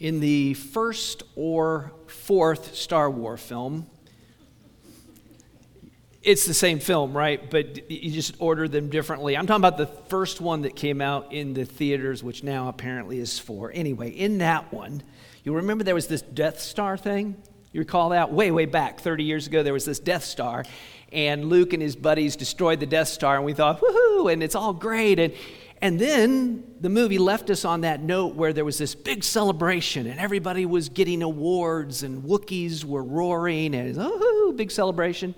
In the first or fourth Star Wars film, it's the same film, right? But you just order them differently. I'm talking about the first one that came out in the theaters, which now apparently is four. Anyway, in that one, you remember there was this Death Star thing? You recall that? Way, way back, 30 years ago, there was this Death Star, and Luke and his buddies destroyed the Death Star, and we thought, woohoo, and it's all great. And, and then the movie left us on that note where there was this big celebration, and everybody was getting awards, and Wookiees were roaring, and oh, big celebration.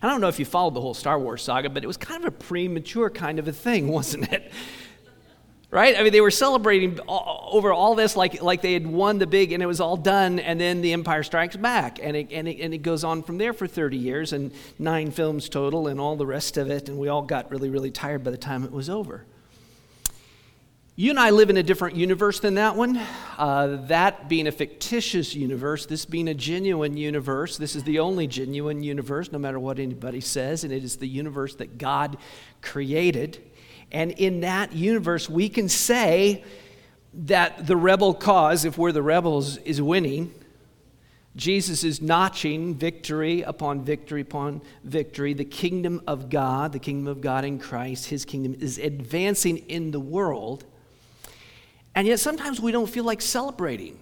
I don't know if you followed the whole Star Wars saga, but it was kind of a premature kind of a thing, wasn't it? Right? I mean, they were celebrating all, over all this like, like they had won the big and it was all done, and then the Empire Strikes Back. And it, and, it, and it goes on from there for 30 years and nine films total and all the rest of it. And we all got really, really tired by the time it was over. You and I live in a different universe than that one. Uh, that being a fictitious universe, this being a genuine universe. This is the only genuine universe, no matter what anybody says, and it is the universe that God created. And in that universe, we can say that the rebel cause, if we're the rebels, is winning. Jesus is notching victory upon victory upon victory. The kingdom of God, the kingdom of God in Christ, his kingdom is advancing in the world. And yet sometimes we don't feel like celebrating.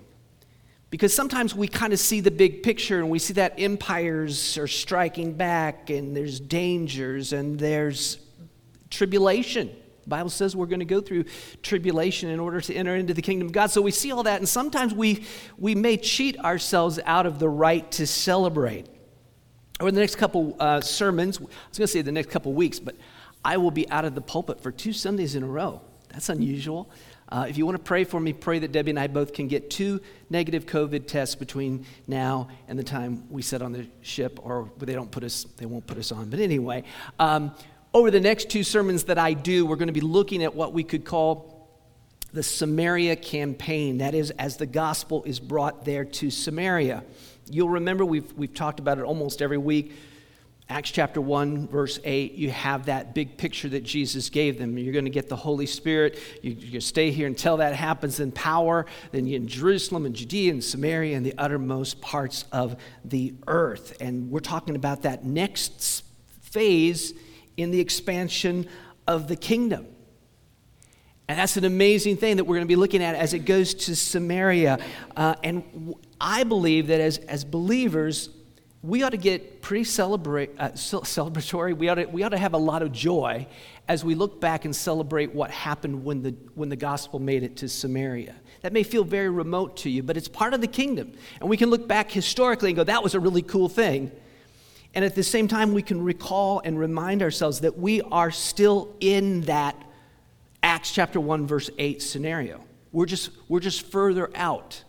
Because sometimes we kind of see the big picture and we see that empires are striking back and there's dangers and there's tribulation. The Bible says we're going to go through tribulation in order to enter into the kingdom of God. So we see all that, and sometimes we, we may cheat ourselves out of the right to celebrate. Over the next couple uh, sermons, I was going to say the next couple weeks, but I will be out of the pulpit for two Sundays in a row. That's unusual. Uh, if you want to pray for me, pray that Debbie and I both can get two negative COVID tests between now and the time we set on the ship, or they don't put us, they won't put us on. But anyway, um, over the next two sermons that I do, we're going to be looking at what we could call the Samaria campaign. That is, as the gospel is brought there to Samaria. You'll remember we've, we've talked about it almost every week. Acts chapter 1, verse 8, you have that big picture that Jesus gave them. You're going to get the Holy Spirit. You, you stay here until that happens in power. Then you're in Jerusalem and Judea and Samaria and the uttermost parts of the earth. And we're talking about that next phase in the expansion of the kingdom. And that's an amazing thing that we're going to be looking at as it goes to Samaria. Uh, and I believe that as, as believers, we ought to get pretty uh, celebratory. We ought, to, we ought to have a lot of joy as we look back and celebrate what happened when the, when the gospel made it to Samaria. That may feel very remote to you, but it's part of the kingdom. And we can look back historically and go, that was a really cool thing. And at the same time, we can recall and remind ourselves that we are still in that Acts chapter 1, verse 8 scenario. We're just, we're just further out.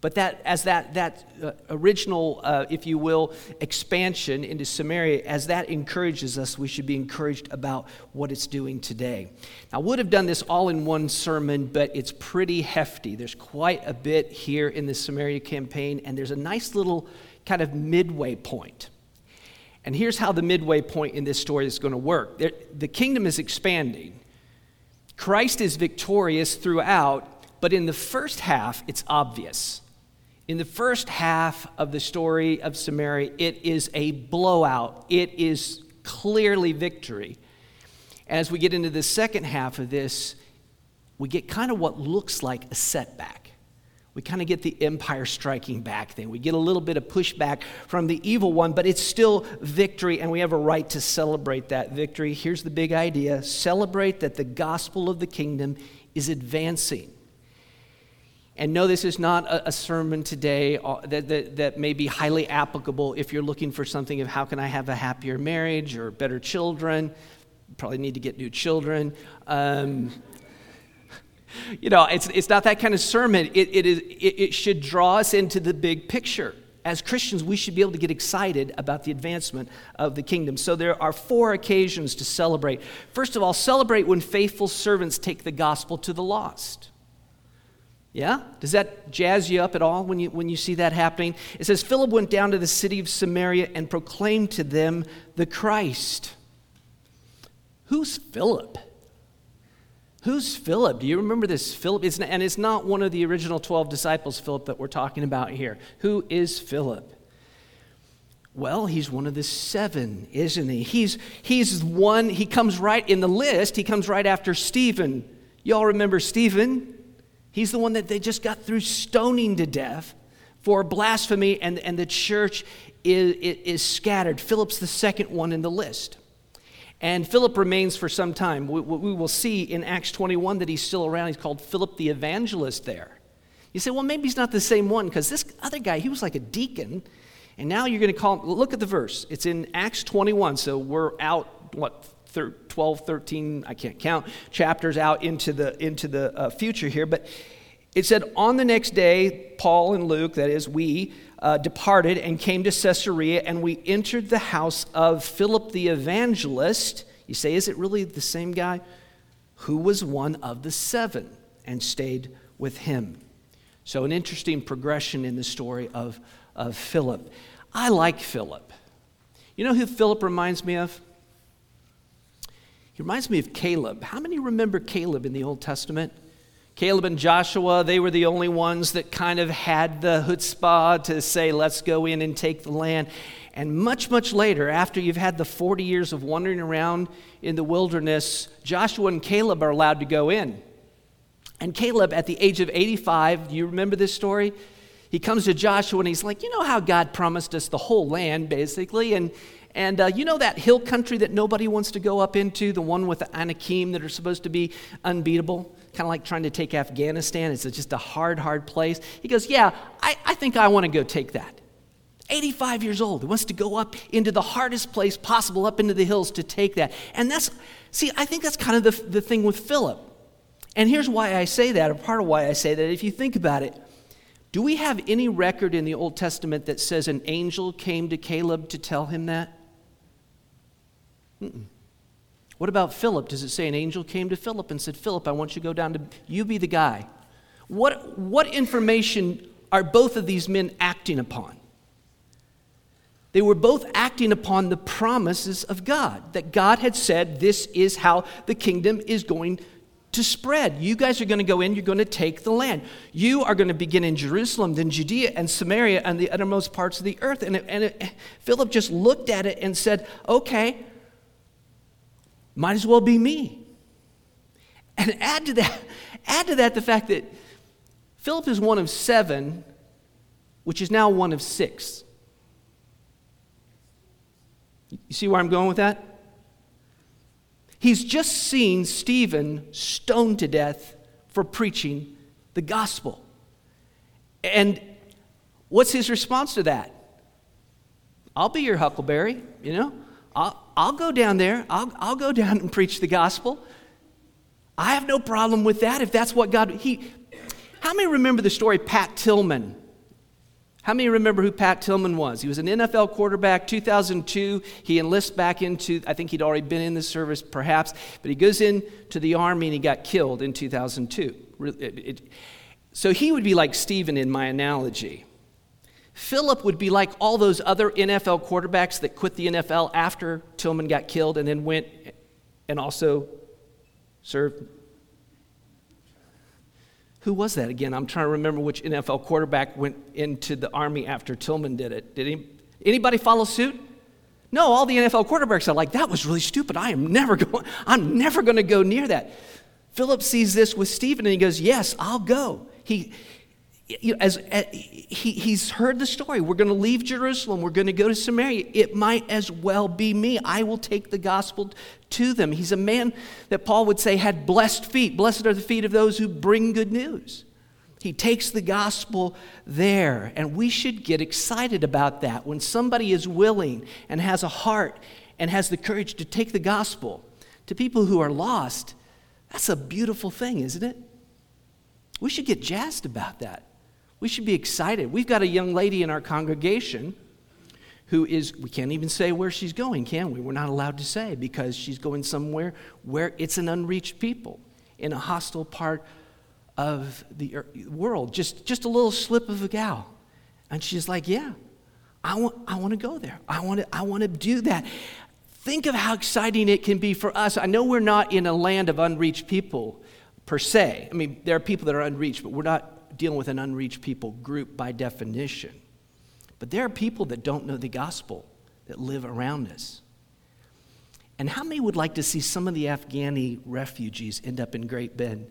But that, as that, that uh, original, uh, if you will, expansion into Samaria, as that encourages us, we should be encouraged about what it's doing today. I would have done this all in one sermon, but it's pretty hefty. There's quite a bit here in the Samaria campaign, and there's a nice little kind of midway point. And here's how the midway point in this story is going to work the kingdom is expanding, Christ is victorious throughout, but in the first half, it's obvious. In the first half of the story of Samaria, it is a blowout. It is clearly victory. As we get into the second half of this, we get kind of what looks like a setback. We kind of get the empire striking back thing. We get a little bit of pushback from the evil one, but it's still victory, and we have a right to celebrate that victory. Here's the big idea celebrate that the gospel of the kingdom is advancing. And no, this is not a, sermon today uh, that, that, that, may be highly applicable if you're looking for something of how can I have a happier marriage or better children. Probably need to get new children. Um, you know, it's, it's not that kind of sermon. It, it, is, it, it should draw us into the big picture. As Christians, we should be able to get excited about the advancement of the kingdom. So there are four occasions to celebrate. First of all, celebrate when faithful servants take the gospel to the lost. Yeah? Does that jazz you up at all when you, when you see that happening? It says, Philip went down to the city of Samaria and proclaimed to them the Christ. Who's Philip? Who's Philip? Do you remember this Philip? It's and it's not one of the original 12 disciples, Philip, that we're talking about here. Who is Philip? Well, he's one of the seven, isn't he? He's, he's one, he comes right in the list, he comes right after Stephen. Y'all remember Stephen? He's the one that they just got through stoning to death for blasphemy, and, and the church is, is scattered. Philip's the second one in the list. And Philip remains for some time. We, we, will see in Acts 21 that he's still around. He's called Philip the evangelist there. You say, well, maybe he's not the same one because this other guy, he was like a deacon. And now you're going to call, him, look at the verse. It's in Acts 21. So we're out, what, 12, 13, I can't count, chapters out into the, into the uh, future here. But it said, on the next day, Paul and Luke, that is, we, uh, departed and came to Caesarea, and we entered the house of Philip the evangelist. You say, is it really the same guy? Who was one of the seven and stayed with him. So, an interesting progression in the story of, of Philip. I like Philip. You know who Philip reminds me of? He reminds me of Caleb. How many remember Caleb in the Old Testament? Caleb and Joshua, they were the only ones that kind of had the chutzpah to say, let's go in and take the land. And much, much later, after you've had the 40 years of wandering around in the wilderness, Joshua and Caleb are allowed to go in. And Caleb, at the age of 85, do you remember this story? He comes to Joshua and he's like, You know how God promised us the whole land, basically? And, and uh, you know that hill country that nobody wants to go up into, the one with the Anakim that are supposed to be unbeatable? Kind of like trying to take Afghanistan. It's just a hard, hard place. He goes, Yeah, I, I think I want to go take that. 85 years old. He wants to go up into the hardest place possible, up into the hills to take that. And that's, see, I think that's kind of the, the thing with Philip. And here's why I say that, or part of why I say that. If you think about it, do we have any record in the Old Testament that says an angel came to Caleb to tell him that? Mm-mm. What about Philip? Does it say an angel came to Philip and said, Philip, I want you to go down to, you be the guy? What, what information are both of these men acting upon? They were both acting upon the promises of God, that God had said, This is how the kingdom is going to spread. You guys are going to go in, you're going to take the land. You are going to begin in Jerusalem, then Judea and Samaria and the uttermost parts of the earth. And, it, and it, Philip just looked at it and said, Okay, might as well be me. And add to that, add to that the fact that Philip is one of seven, which is now one of six. You see where I'm going with that? He's just seen Stephen stoned to death for preaching the gospel. And what's his response to that? I'll be your huckleberry, you know? I'll, I'll go down there. I'll, I'll go down and preach the gospel. I have no problem with that if that's what God. He, how many remember the story Pat Tillman? How many remember who Pat Tillman was? He was an NFL quarterback, 2002. He enlists back into, I think he'd already been in the service perhaps, but he goes into the army and he got killed in 2002. It, it, so he would be like Stephen in my analogy. Philip would be like all those other NFL quarterbacks that quit the NFL after Tillman got killed and then went and also served. Who was that again? I'm trying to remember which NFL quarterback went into the army after Tillman did it. Did he, anybody follow suit? No, all the NFL quarterbacks are like, that was really stupid. I am never going, I'm never going to go near that. Philip sees this with Stephen and he goes, Yes, I'll go. He, as, as he, he's heard the story, we're going to leave Jerusalem, we're going to go to Samaria. It might as well be me. I will take the gospel to them. He's a man that Paul would say had blessed feet. Blessed are the feet of those who bring good news. He takes the gospel there, and we should get excited about that. When somebody is willing and has a heart and has the courage to take the gospel to people who are lost, that's a beautiful thing, isn't it? We should get jazzed about that. We should be excited. We've got a young lady in our congregation who is, we can't even say where she's going, can we? We're not allowed to say because she's going somewhere where it's an unreached people in a hostile part of the world. Just, just a little slip of a gal. And she's like, Yeah, I want, I want to go there. I want to, I want to do that. Think of how exciting it can be for us. I know we're not in a land of unreached people, per se. I mean, there are people that are unreached, but we're not dealing with an unreached people group by definition. But there are people that don't know the gospel that live around us. And how many would like to see some of the Afghani refugees end up in Great Bend?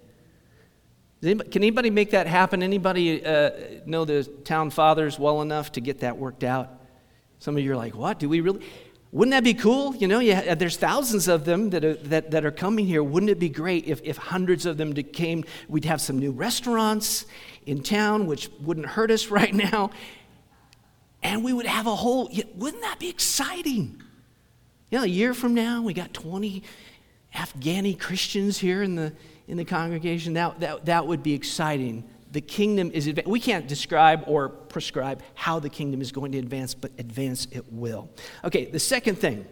Anybody, can anybody make that happen? Anybody uh, know the town fathers well enough to get that worked out? Some of you are like, what? Do we really? Wouldn't that be cool? You know, yeah, uh, there's thousands of them that are, that, that are coming here. Wouldn't it be great if, if hundreds of them came? We'd have some new restaurants in town, which wouldn't hurt us right now. And we would have a whole, wouldn't that be exciting? You know, a year from now, we got 20 Afghani Christians here in the, in the congregation. That, that, that would be exciting. The kingdom is, we can't describe or prescribe how the kingdom is going to advance, but advance it will. Okay, the second thing,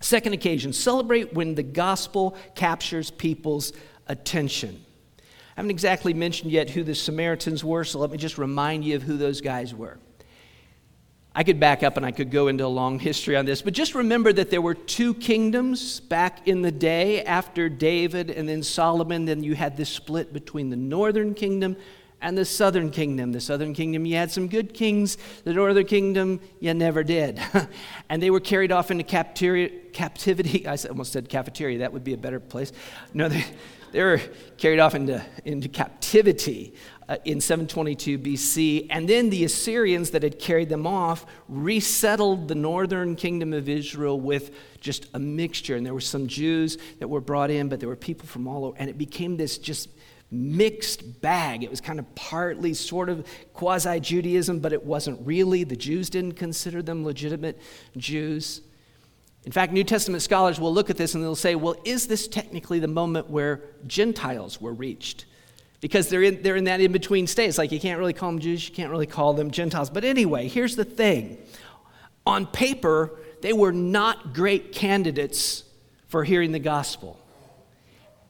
second occasion, celebrate when the gospel captures people's attention. I haven't exactly mentioned yet who the Samaritans were, so let me just remind you of who those guys were. I could back up and I could go into a long history on this, but just remember that there were two kingdoms back in the day after David and then Solomon. Then you had this split between the northern kingdom and the southern kingdom. The southern kingdom, you had some good kings. The northern kingdom, you never did. and they were carried off into captivity. I almost said cafeteria, that would be a better place. No, they, they were carried off into, into captivity uh, in 722 BC. And then the Assyrians that had carried them off resettled the northern kingdom of Israel with just a mixture. And there were some Jews that were brought in, but there were people from all over. And it became this just mixed bag. It was kind of partly sort of quasi Judaism, but it wasn't really. The Jews didn't consider them legitimate Jews. In fact, New Testament scholars will look at this and they'll say, well, is this technically the moment where Gentiles were reached? Because they're in, they're in that in between state. It's like you can't really call them Jews, you can't really call them Gentiles. But anyway, here's the thing on paper, they were not great candidates for hearing the gospel.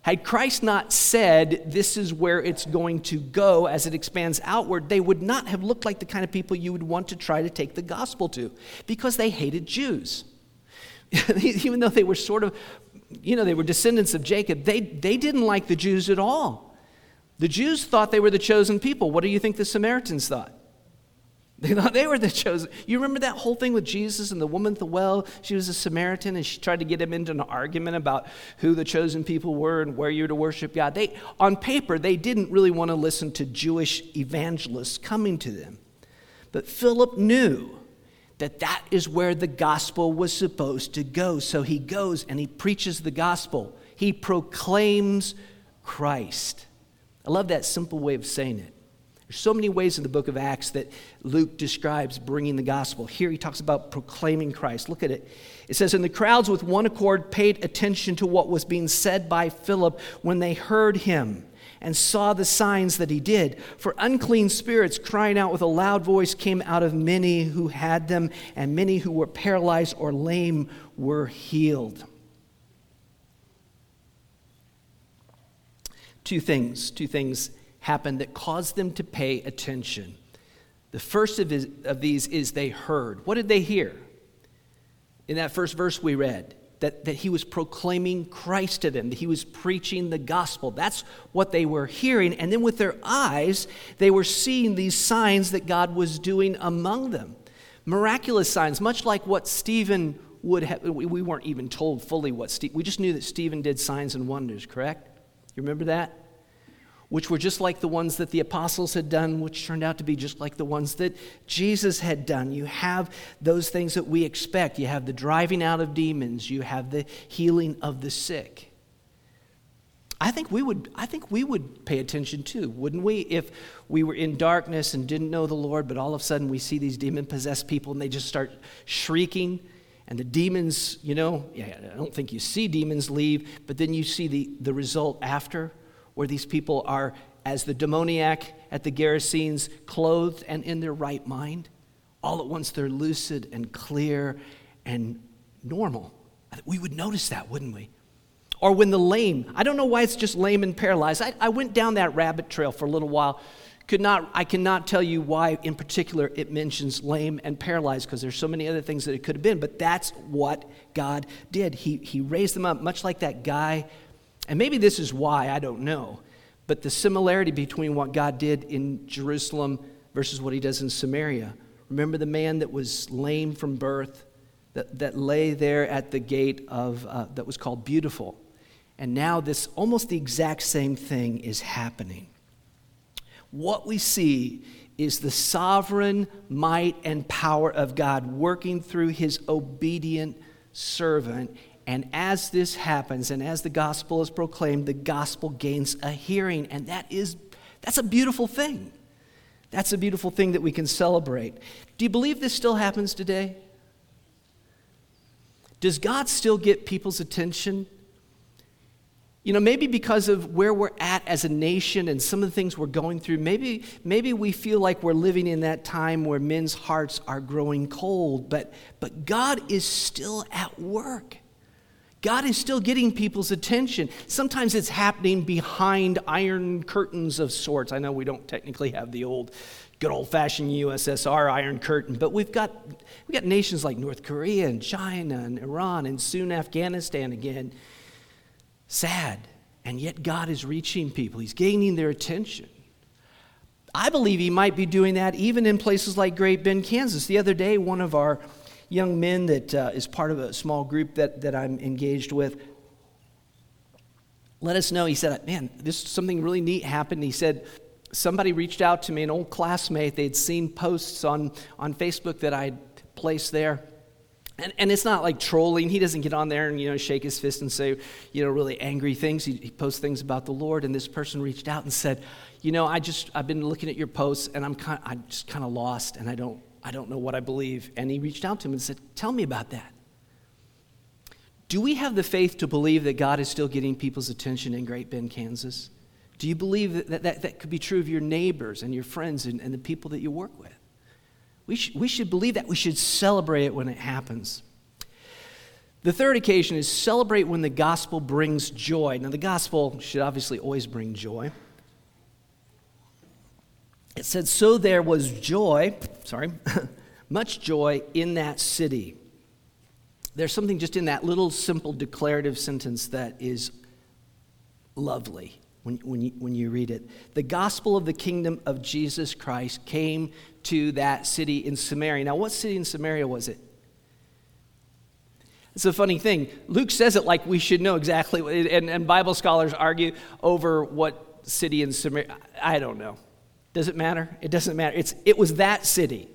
Had Christ not said, This is where it's going to go as it expands outward, they would not have looked like the kind of people you would want to try to take the gospel to because they hated Jews. even though they were sort of, you know, they were descendants of Jacob, they, they didn't like the Jews at all. The Jews thought they were the chosen people. What do you think the Samaritans thought? They thought they were the chosen. You remember that whole thing with Jesus and the woman at the well? She was a Samaritan and she tried to get him into an argument about who the chosen people were and where you're to worship God. They, on paper, they didn't really want to listen to Jewish evangelists coming to them. But Philip knew that that is where the gospel was supposed to go. So he goes and he preaches the gospel, he proclaims Christ. I love that simple way of saying it. There's so many ways in the book of Acts that Luke describes bringing the gospel. Here he talks about proclaiming Christ. Look at it. It says, And the crowds with one accord paid attention to what was being said by Philip when they heard him and saw the signs that he did. For unclean spirits, crying out with a loud voice, came out of many who had them, and many who were paralyzed or lame were healed. Two things, two things happened that caused them to pay attention. The first of, his, of these is they heard. What did they hear? In that first verse we read, that, that he was proclaiming Christ to them, that he was preaching the gospel. That's what they were hearing. And then with their eyes, they were seeing these signs that God was doing among them. Miraculous signs, much like what Stephen would have. We weren't even told fully what Stephen, we just knew that Stephen did signs and wonders, correct? You remember that? Which were just like the ones that the apostles had done, which turned out to be just like the ones that Jesus had done. You have those things that we expect. You have the driving out of demons, you have the healing of the sick. I think we would I think we would pay attention too, wouldn't we? If we were in darkness and didn't know the Lord, but all of a sudden we see these demon possessed people and they just start shrieking and the demons, you know, yeah, I don't think you see demons leave, but then you see the, the result after where these people are, as the demoniac at the Gerasenes, clothed and in their right mind. All at once, they're lucid and clear and normal. We would notice that, wouldn't we? Or when the lame, I don't know why it's just lame and paralyzed. I, I went down that rabbit trail for a little while. Could not, I cannot tell you why, in particular, it mentions lame and paralyzed, because there's so many other things that it could have been. But that's what God did. He, he raised them up, much like that guy And maybe this is why, I don't know. But the similarity between what God did in Jerusalem versus what he does in Samaria. Remember the man that was lame from birth, that, that lay there at the gate of, uh, that was called Beautiful. And now, this almost the exact same thing is happening. What we see is the sovereign might and power of God working through his obedient servant. And as this happens, and as the gospel is proclaimed, the gospel gains a hearing. And that is, that's a beautiful thing. That's a beautiful thing that we can celebrate. Do you believe this still happens today? Does God still get people's attention? You know, maybe because of where we're at as a nation and some of the things we're going through, maybe, maybe we feel like we're living in that time where men's hearts are growing cold, but, but God is still at work. God is still getting people's attention. Sometimes it's happening behind iron curtains of sorts. I know we don't technically have the old, good old fashioned USSR iron curtain, but we've got, we've got nations like North Korea and China and Iran and soon Afghanistan again sad. And yet God is reaching people, He's gaining their attention. I believe He might be doing that even in places like Great Bend, Kansas. The other day, one of our young men that uh, is part of a small group that, that I'm engaged with let us know. He said, Man, this something really neat happened. He said, Somebody reached out to me, an old classmate. They'd seen posts on, on Facebook that I'd placed there. And, and it's not like trolling. He doesn't get on there and, you know, shake his fist and say, you know, really angry things. He, he posts things about the Lord. And this person reached out and said, you know, I just, I've been looking at your posts and I'm, kind, I'm just kind of lost and I don't, I don't know what I believe. And he reached out to him and said, tell me about that. Do we have the faith to believe that God is still getting people's attention in Great Bend, Kansas? Do you believe that that, that, that could be true of your neighbors and your friends and, and the people that you work with? We, sh- we should believe that. We should celebrate it when it happens. The third occasion is celebrate when the gospel brings joy. Now, the gospel should obviously always bring joy. It said, So there was joy, sorry, much joy in that city. There's something just in that little simple declarative sentence that is lovely when, when, you, when you read it. The gospel of the kingdom of Jesus Christ came to that city in Samaria. Now, what city in Samaria was it? It's a funny thing. Luke says it like we should know exactly, and, and Bible scholars argue over what city in Samaria. I don't know. Does it matter? It doesn't matter. It's, it was that city.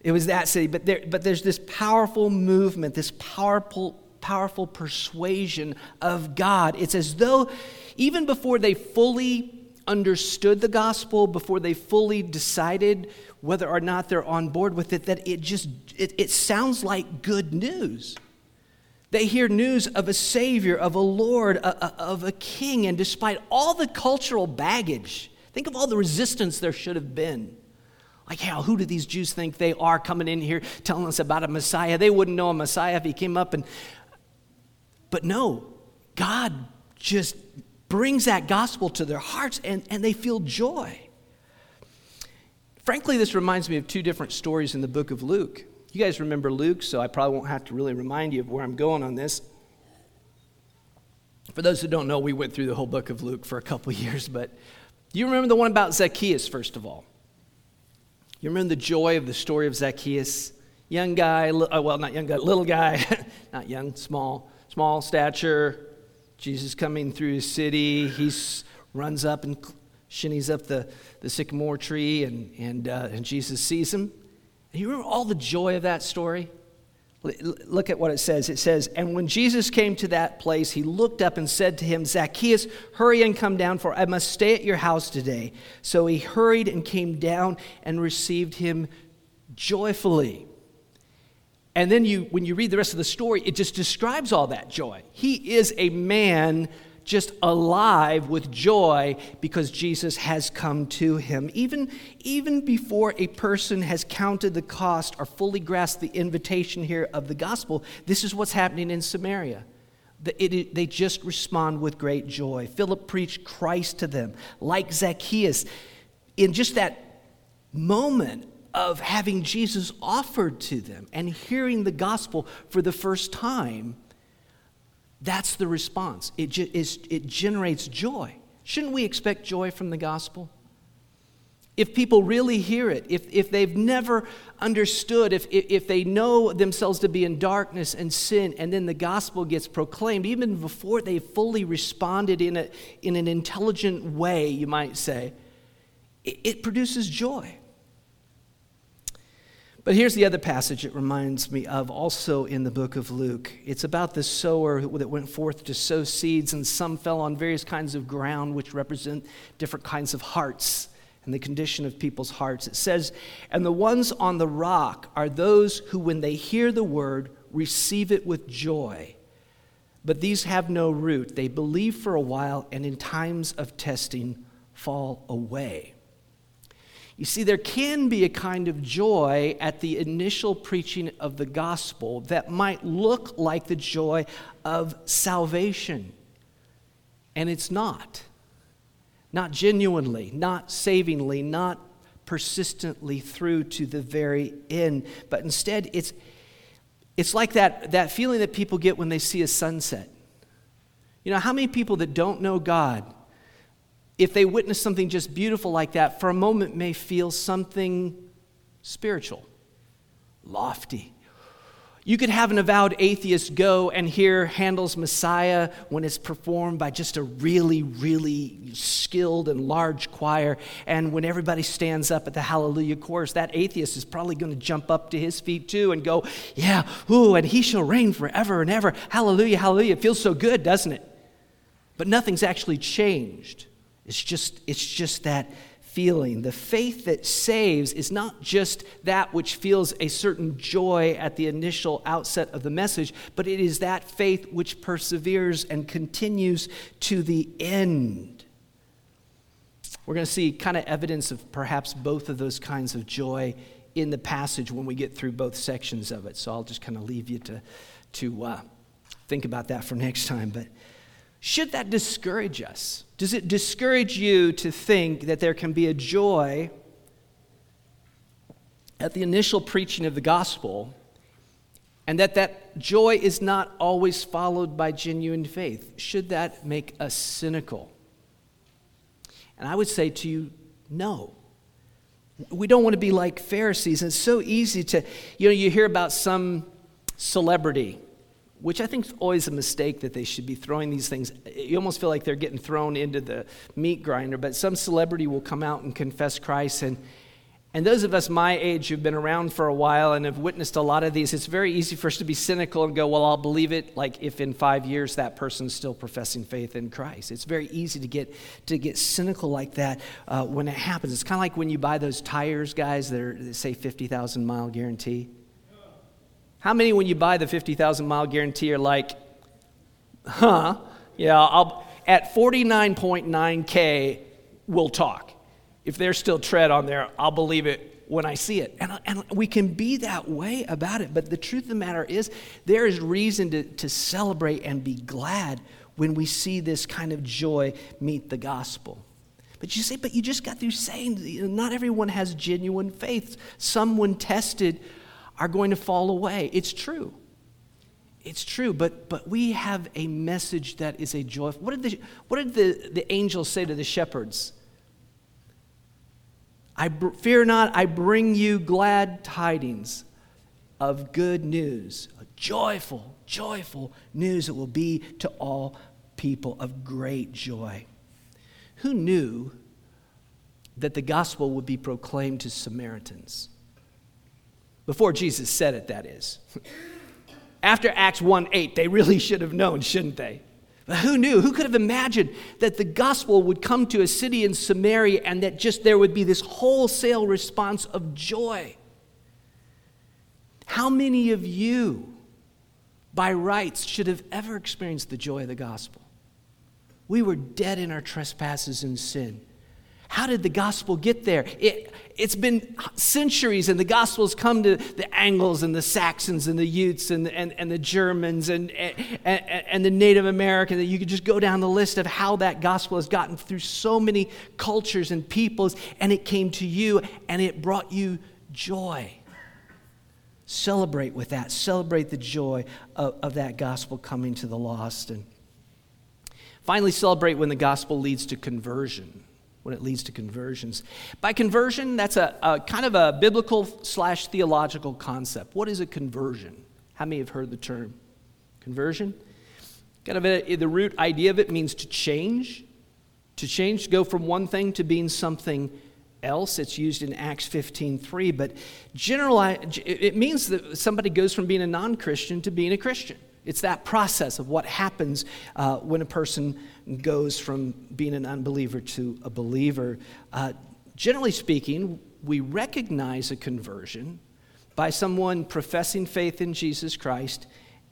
It was that city. But, there, but there's this powerful movement, this powerful, powerful persuasion of God. It's as though even before they fully understood the gospel, before they fully decided whether or not they're on board with it, that it just it, it sounds like good news. They hear news of a Savior, of a Lord, a, a, of a King, and despite all the cultural baggage, think of all the resistance there should have been. Like, hell, who do these Jews think they are coming in here telling us about a Messiah? They wouldn't know a Messiah if he came up and. But no, God just brings that gospel to their hearts and, and they feel joy. Frankly, this reminds me of two different stories in the book of Luke. You guys remember Luke, so I probably won't have to really remind you of where I'm going on this. For those who don't know, we went through the whole book of Luke for a couple years, but you remember the one about Zacchaeus, first of all? You remember the joy of the story of Zacchaeus? Young guy, uh, well, not young guy, little guy, not young, small, small stature, Jesus coming through his city, he runs up and shinnies up the, the sycamore tree, and, and, uh, and Jesus sees him. You remember all the joy of that story? Look at what it says. It says, And when Jesus came to that place, he looked up and said to him, Zacchaeus, hurry and come down, for I must stay at your house today. So he hurried and came down and received him joyfully. And then you, when you read the rest of the story, it just describes all that joy. He is a man just alive with joy because Jesus has come to him. Even, even before a person has counted the cost or fully grasped the invitation here of the gospel, this is what's happening in Samaria. It, it, they just respond with great joy. Philip preached Christ to them, like Zacchaeus. In just that moment of having Jesus offered to them and hearing the gospel for the first time, That's the response. It, it generates joy. Shouldn't we expect joy from the gospel? If people really hear it, if, if they've never understood, if, if they know themselves to be in darkness and sin, and then the gospel gets proclaimed, even before they fully responded in, a, in an intelligent way, you might say, it, it produces joy. But here's the other passage it reminds me of, also in the book of Luke. It's about the sower that went forth to sow seeds, and some fell on various kinds of ground, which represent different kinds of hearts and the condition of people's hearts. It says, And the ones on the rock are those who, when they hear the word, receive it with joy. But these have no root. They believe for a while, and in times of testing, fall away. You see, there can be a kind of joy at the initial preaching of the gospel that might look like the joy of salvation, and it's not. Not genuinely, not savingly, not persistently through to the very end, but instead it's, it's like that, that feeling that people get when they see a sunset. You know, how many people that don't know God if they witness something just beautiful like that, for a moment may feel something spiritual, lofty. You could have an avowed atheist go and hear Handel's Messiah when it's performed by just a really, really skilled and large choir. And when everybody stands up at the Hallelujah chorus, that atheist is probably going to jump up to his feet too and go, Yeah, ooh, and he shall reign forever and ever. Hallelujah, hallelujah. It feels so good, doesn't it? But nothing's actually changed. It's just, it's just that feeling. The faith that saves is not just that which feels a certain joy at the initial outset of the message, but it is that faith which perseveres and continues to the end. We're going to see kind of evidence of perhaps both of those kinds of joy in the passage when we get through both sections of it. So I'll just kind of leave you to, to uh, think about that for next time. But should that discourage us? Does it discourage you to think that there can be a joy at the initial preaching of the gospel and that that joy is not always followed by genuine faith? Should that make us cynical? And I would say to you, no. We don't want to be like Pharisees. And it's so easy to, you know, you hear about some celebrity which I think is always a mistake that they should be throwing these things. You almost feel like they're getting thrown into the meat grinder, but some celebrity will come out and confess Christ. And, and those of us my age who've been around for a while and have witnessed a lot of these, it's very easy for us to be cynical and go, well, I'll believe it like if in five years that person's still professing faith in Christ. It's very easy to get, to get cynical like that uh, when it happens. It's kind of like when you buy those tires, guys, that, are, that say 50,000 mile guarantee. How many, when you buy the 50,000 mile guarantee, are like, huh, yeah, I'll, at 49.9K, we'll talk. If there's still tread on there, I'll believe it when I see it. And, and we can be that way about it. But the truth of the matter is, there is reason to, to celebrate and be glad when we see this kind of joy meet the gospel. But you say, but you just got through saying not everyone has genuine faith. Someone tested, are going to fall away. It's true. It's true, but, but we have a message that is a joy. What did, the, what did the, the angels say to the shepherds? I fear not, I bring you glad tidings of good news, a joyful, joyful news that will be to all people of great joy. Who knew that the gospel would be proclaimed to Samaritans? Before Jesus said it, that is. After Acts 1 8, they really should have known, shouldn't they? But who knew? Who could have imagined that the gospel would come to a city in Samaria and that just there would be this wholesale response of joy? How many of you, by rights, should have ever experienced the joy of the gospel? We were dead in our trespasses and sin. How did the gospel get there? It, it's been centuries, and the gospel's come to the Angles and the Saxons and the Utes and, and, and the Germans and, and, and the Native American. That you could just go down the list of how that gospel has gotten through so many cultures and peoples, and it came to you and it brought you joy. Celebrate with that. Celebrate the joy of, of that gospel coming to the lost. And finally, celebrate when the gospel leads to conversion when it leads to conversions. By conversion, that's a, a kind of a biblical slash theological concept. What is a conversion? How many have heard the term conversion? Kind of a, the root idea of it means to change, to change, to go from one thing to being something else. It's used in Acts 15:3, but generally it means that somebody goes from being a non-Christian to being a Christian. It's that process of what happens uh, when a person goes from being an unbeliever to a believer. Uh, generally speaking, we recognize a conversion by someone professing faith in Jesus Christ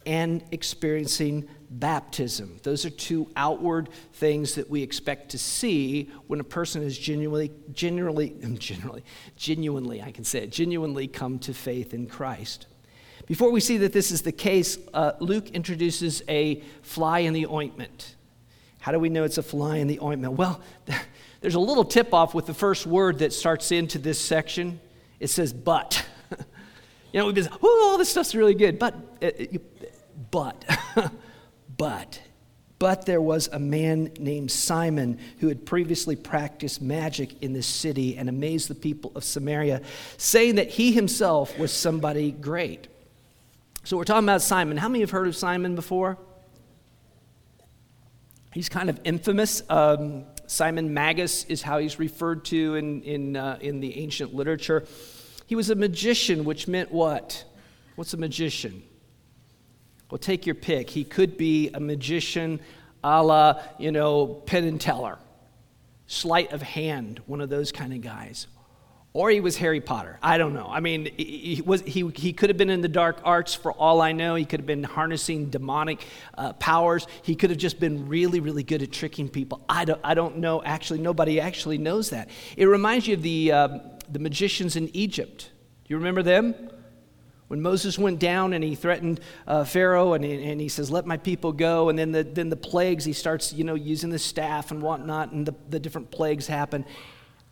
and experiencing baptism. Those are two outward things that we expect to see when a person has genuinely, genuinely, genuinely, genuinely, I can say it, genuinely come to faith in Christ. Before we see that this is the case, uh, Luke introduces a fly in the ointment. How do we know it's a fly in the ointment? Well, there's a little tip off with the first word that starts into this section. It says, but. you know, we've been, oh, all this stuff's really good, but, uh, but, but. But there was a man named Simon who had previously practiced magic in this city and amazed the people of Samaria, saying that he himself was somebody great. So we're talking about Simon. How many have heard of Simon before? He's kind of infamous. Um, Simon Magus is how he's referred to in, in, uh, in the ancient literature. He was a magician, which meant what? What's a magician? Well, take your pick. He could be a magician a la, you know, Penn and Teller, sleight of hand, one of those kind of guys or he was Harry Potter. I don't know. I mean, he, was, he, he could have been in the dark arts for all I know. He could have been harnessing demonic uh, powers. He could have just been really, really good at tricking people. I don't, I don't know. Actually, nobody actually knows that. It reminds you of the, uh, the magicians in Egypt. Do you remember them? When Moses went down and he threatened uh, Pharaoh and he, and he says, Let my people go. And then the, then the plagues, he starts, you know, using the staff and whatnot, and the, the different plagues happen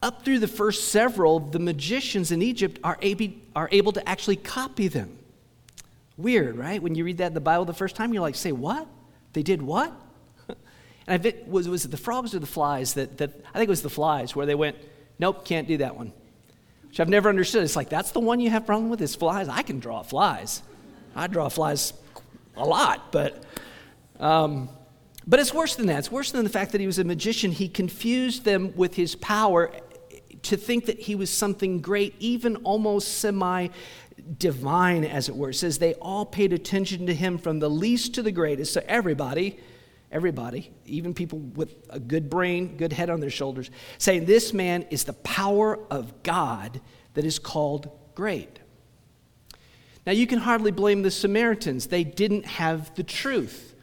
up through the first several, the magicians in Egypt are able, are able to actually copy them. Weird, right? When you read that in the Bible the first time, you're like, say, what? They did what? and I was, was it the frogs or the flies that, that, I think it was the flies, where they went, nope, can't do that one. Which I've never understood. It's like, that's the one you have problem with is flies? I can draw flies. I draw flies a lot, but um, but it's worse than that. It's worse than the fact that he was a magician. He confused them with his power to think that he was something great, even almost semi divine, as it were. It says they all paid attention to him from the least to the greatest. So everybody, everybody, even people with a good brain, good head on their shoulders, saying this man is the power of God that is called great. Now, you can hardly blame the Samaritans. They didn't have the truth.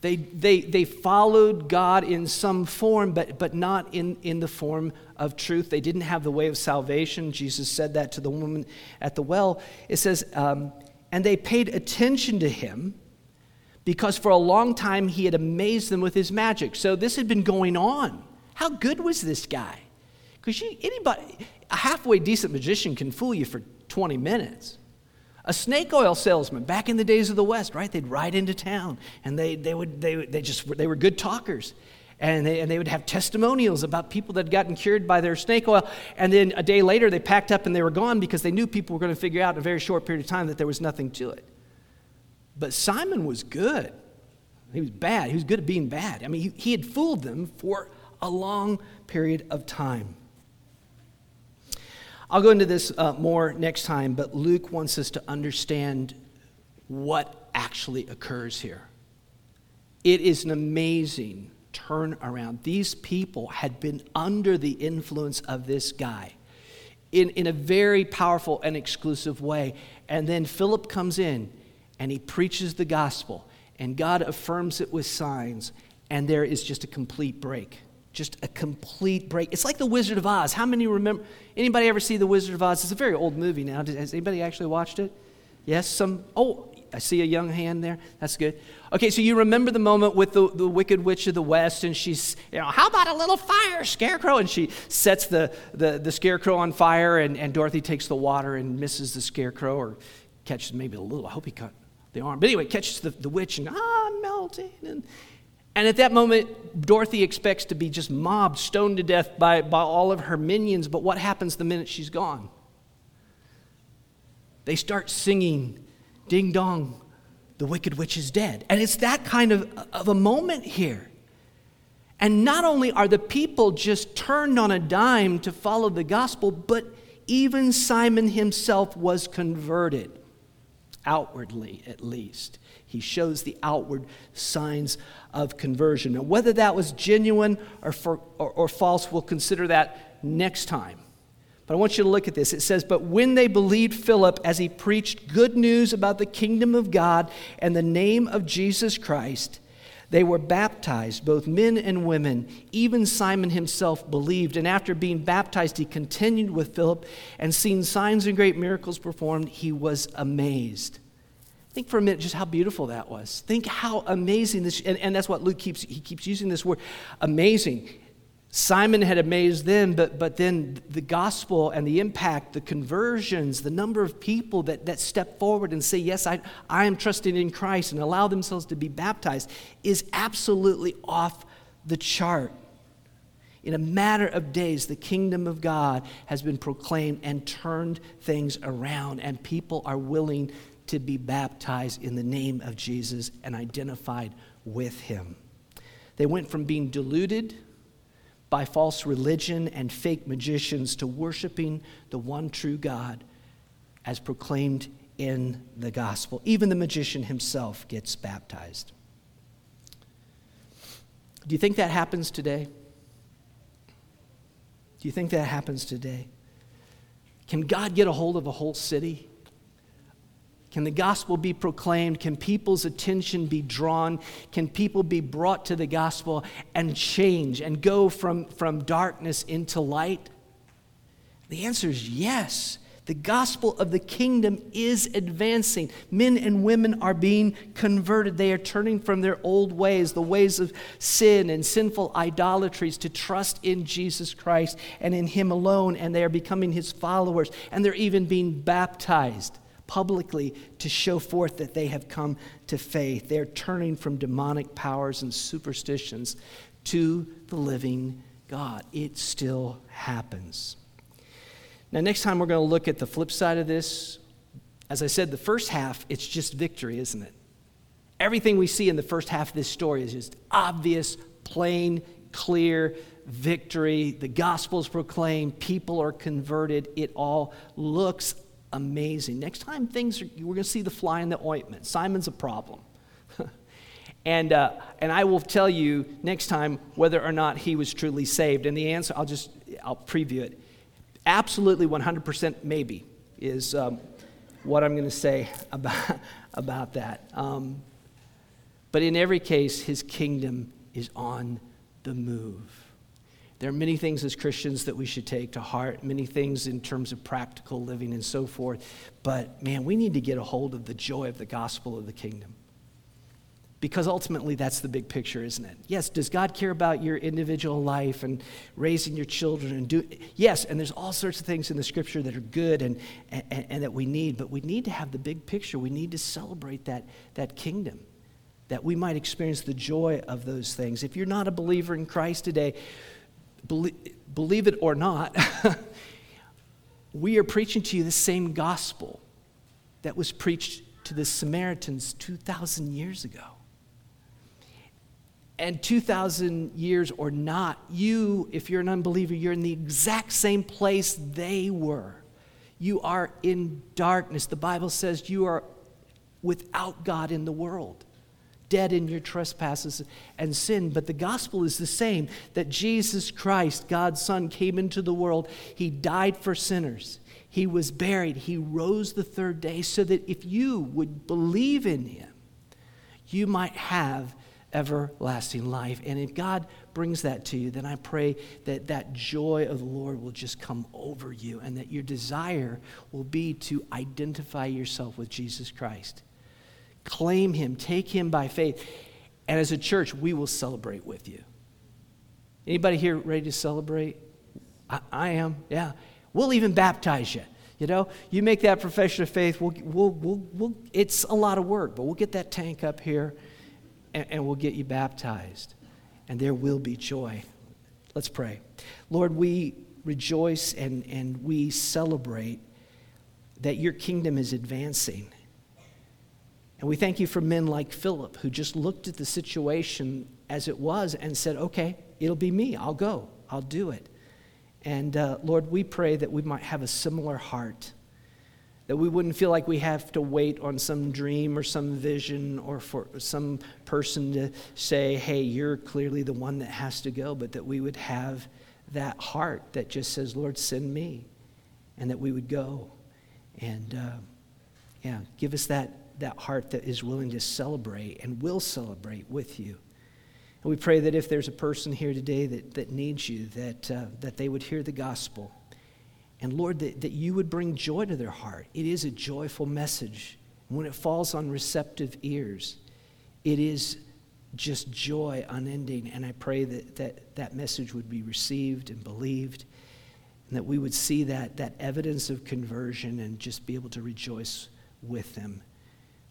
They, they, they followed God in some form, but, but not in, in the form of truth. They didn't have the way of salvation. Jesus said that to the woman at the well. It says, um, and they paid attention to him because for a long time he had amazed them with his magic. So this had been going on. How good was this guy? Because anybody, a halfway decent magician can fool you for 20 minutes. A snake oil salesman back in the days of the West, right? They'd ride into town and they, they, would, they, they just they were good talkers. And they, and they would have testimonials about people that had gotten cured by their snake oil. And then a day later, they packed up and they were gone because they knew people were going to figure out in a very short period of time that there was nothing to it. But Simon was good. He was bad. He was good at being bad. I mean, he, he had fooled them for a long period of time. I'll go into this uh, more next time, but Luke wants us to understand what actually occurs here. It is an amazing turnaround. These people had been under the influence of this guy in, in a very powerful and exclusive way. And then Philip comes in and he preaches the gospel, and God affirms it with signs, and there is just a complete break just a complete break. It's like The Wizard of Oz. How many remember? Anybody ever see The Wizard of Oz? It's a very old movie now. Has anybody actually watched it? Yes, some. Oh, I see a young hand there. That's good. Okay, so you remember the moment with the, the Wicked Witch of the West, and she's, you know, how about a little fire, Scarecrow? And she sets the, the, the Scarecrow on fire, and, and Dorothy takes the water and misses the Scarecrow or catches maybe a little. I hope he cut the arm. But anyway, catches the, the witch and ah, I'm melting. And, and at that moment, Dorothy expects to be just mobbed, stoned to death by, by all of her minions. But what happens the minute she's gone? They start singing, Ding dong, the wicked witch is dead. And it's that kind of, of a moment here. And not only are the people just turned on a dime to follow the gospel, but even Simon himself was converted, outwardly at least. He shows the outward signs of conversion. Now, whether that was genuine or, for, or, or false, we'll consider that next time. But I want you to look at this. It says, But when they believed Philip as he preached good news about the kingdom of God and the name of Jesus Christ, they were baptized, both men and women. Even Simon himself believed. And after being baptized, he continued with Philip and seeing signs and great miracles performed. He was amazed. Think for a minute just how beautiful that was. Think how amazing this, and, and that's what Luke keeps, he keeps using this word, amazing. Simon had amazed them, but, but then the gospel and the impact, the conversions, the number of people that, that step forward and say, Yes, I, I am trusting in Christ and allow themselves to be baptized is absolutely off the chart. In a matter of days, the kingdom of God has been proclaimed and turned things around, and people are willing to be baptized in the name of Jesus and identified with him. They went from being deluded by false religion and fake magicians to worshiping the one true God as proclaimed in the gospel. Even the magician himself gets baptized. Do you think that happens today? Do you think that happens today? Can God get a hold of a whole city? Can the gospel be proclaimed? Can people's attention be drawn? Can people be brought to the gospel and change and go from, from darkness into light? The answer is yes. The gospel of the kingdom is advancing. Men and women are being converted. They are turning from their old ways, the ways of sin and sinful idolatries, to trust in Jesus Christ and in Him alone. And they are becoming His followers. And they're even being baptized publicly to show forth that they have come to faith. They're turning from demonic powers and superstitions to the living God. It still happens. Now, next time we're going to look at the flip side of this. As I said, the first half, it's just victory, isn't it? Everything we see in the first half of this story is just obvious, plain, clear victory. The gospel is proclaimed, people are converted. It all looks amazing. Next time, things are, we're going to see the fly in the ointment. Simon's a problem. and, uh, and I will tell you next time whether or not he was truly saved. And the answer, I'll just, I'll preview it. Absolutely 100% maybe is um, what I'm going to say about, about that. Um, but in every case, his kingdom is on the move. There are many things as Christians that we should take to heart, many things in terms of practical living and so forth. But man, we need to get a hold of the joy of the gospel of the kingdom. Because ultimately, that's the big picture, isn't it? Yes, does God care about your individual life and raising your children and do yes, and there's all sorts of things in the scripture that are good and, and, and that we need, but we need to have the big picture. We need to celebrate that, that kingdom, that we might experience the joy of those things. If you're not a believer in Christ today, believe it or not, we are preaching to you the same gospel that was preached to the Samaritans 2,000 years ago. And 2,000 years or not, you, if you're an unbeliever, you're in the exact same place they were. You are in darkness. The Bible says you are without God in the world dead in your trespasses and sin. But the gospel is the same that Jesus Christ, God's Son, came into the world. He died for sinners. He was buried. He rose the third day so that if you would believe in him, you might have everlasting life. And if God brings that to you, then I pray that that joy of the Lord will just come over you and that your desire will be to identify yourself with Jesus Christ claim him, take him by faith. And as a church, we will celebrate with you. Anybody here ready to celebrate? I, I am, yeah. We'll even baptize you. You know, you make that profession of faith, we'll, we'll, we'll, we'll, it's a lot of work, but we'll get that tank up here and, and we'll get you baptized. And there will be joy. Let's pray. Lord, we rejoice and, and we celebrate that your kingdom is advancing. And we thank you for men like Philip who just looked at the situation as it was and said, okay, it'll be me. I'll go. I'll do it. And uh, Lord, we pray that we might have a similar heart, that we wouldn't feel like we have to wait on some dream or some vision or for some person to say, hey, you're clearly the one that has to go, but that we would have that heart that just says, Lord, send me, and that we would go. And uh, yeah, give us that, that heart that is willing to celebrate and will celebrate with you. And we pray that if there's a person here today that, that needs you, that, uh, that they would hear the gospel. And Lord, that, that you would bring joy to their heart. It is a joyful message. When it falls on receptive ears, it is just joy unending. And I pray that that, that message would be received and believed, and that we would see that, that evidence of conversion and just be able to rejoice with them.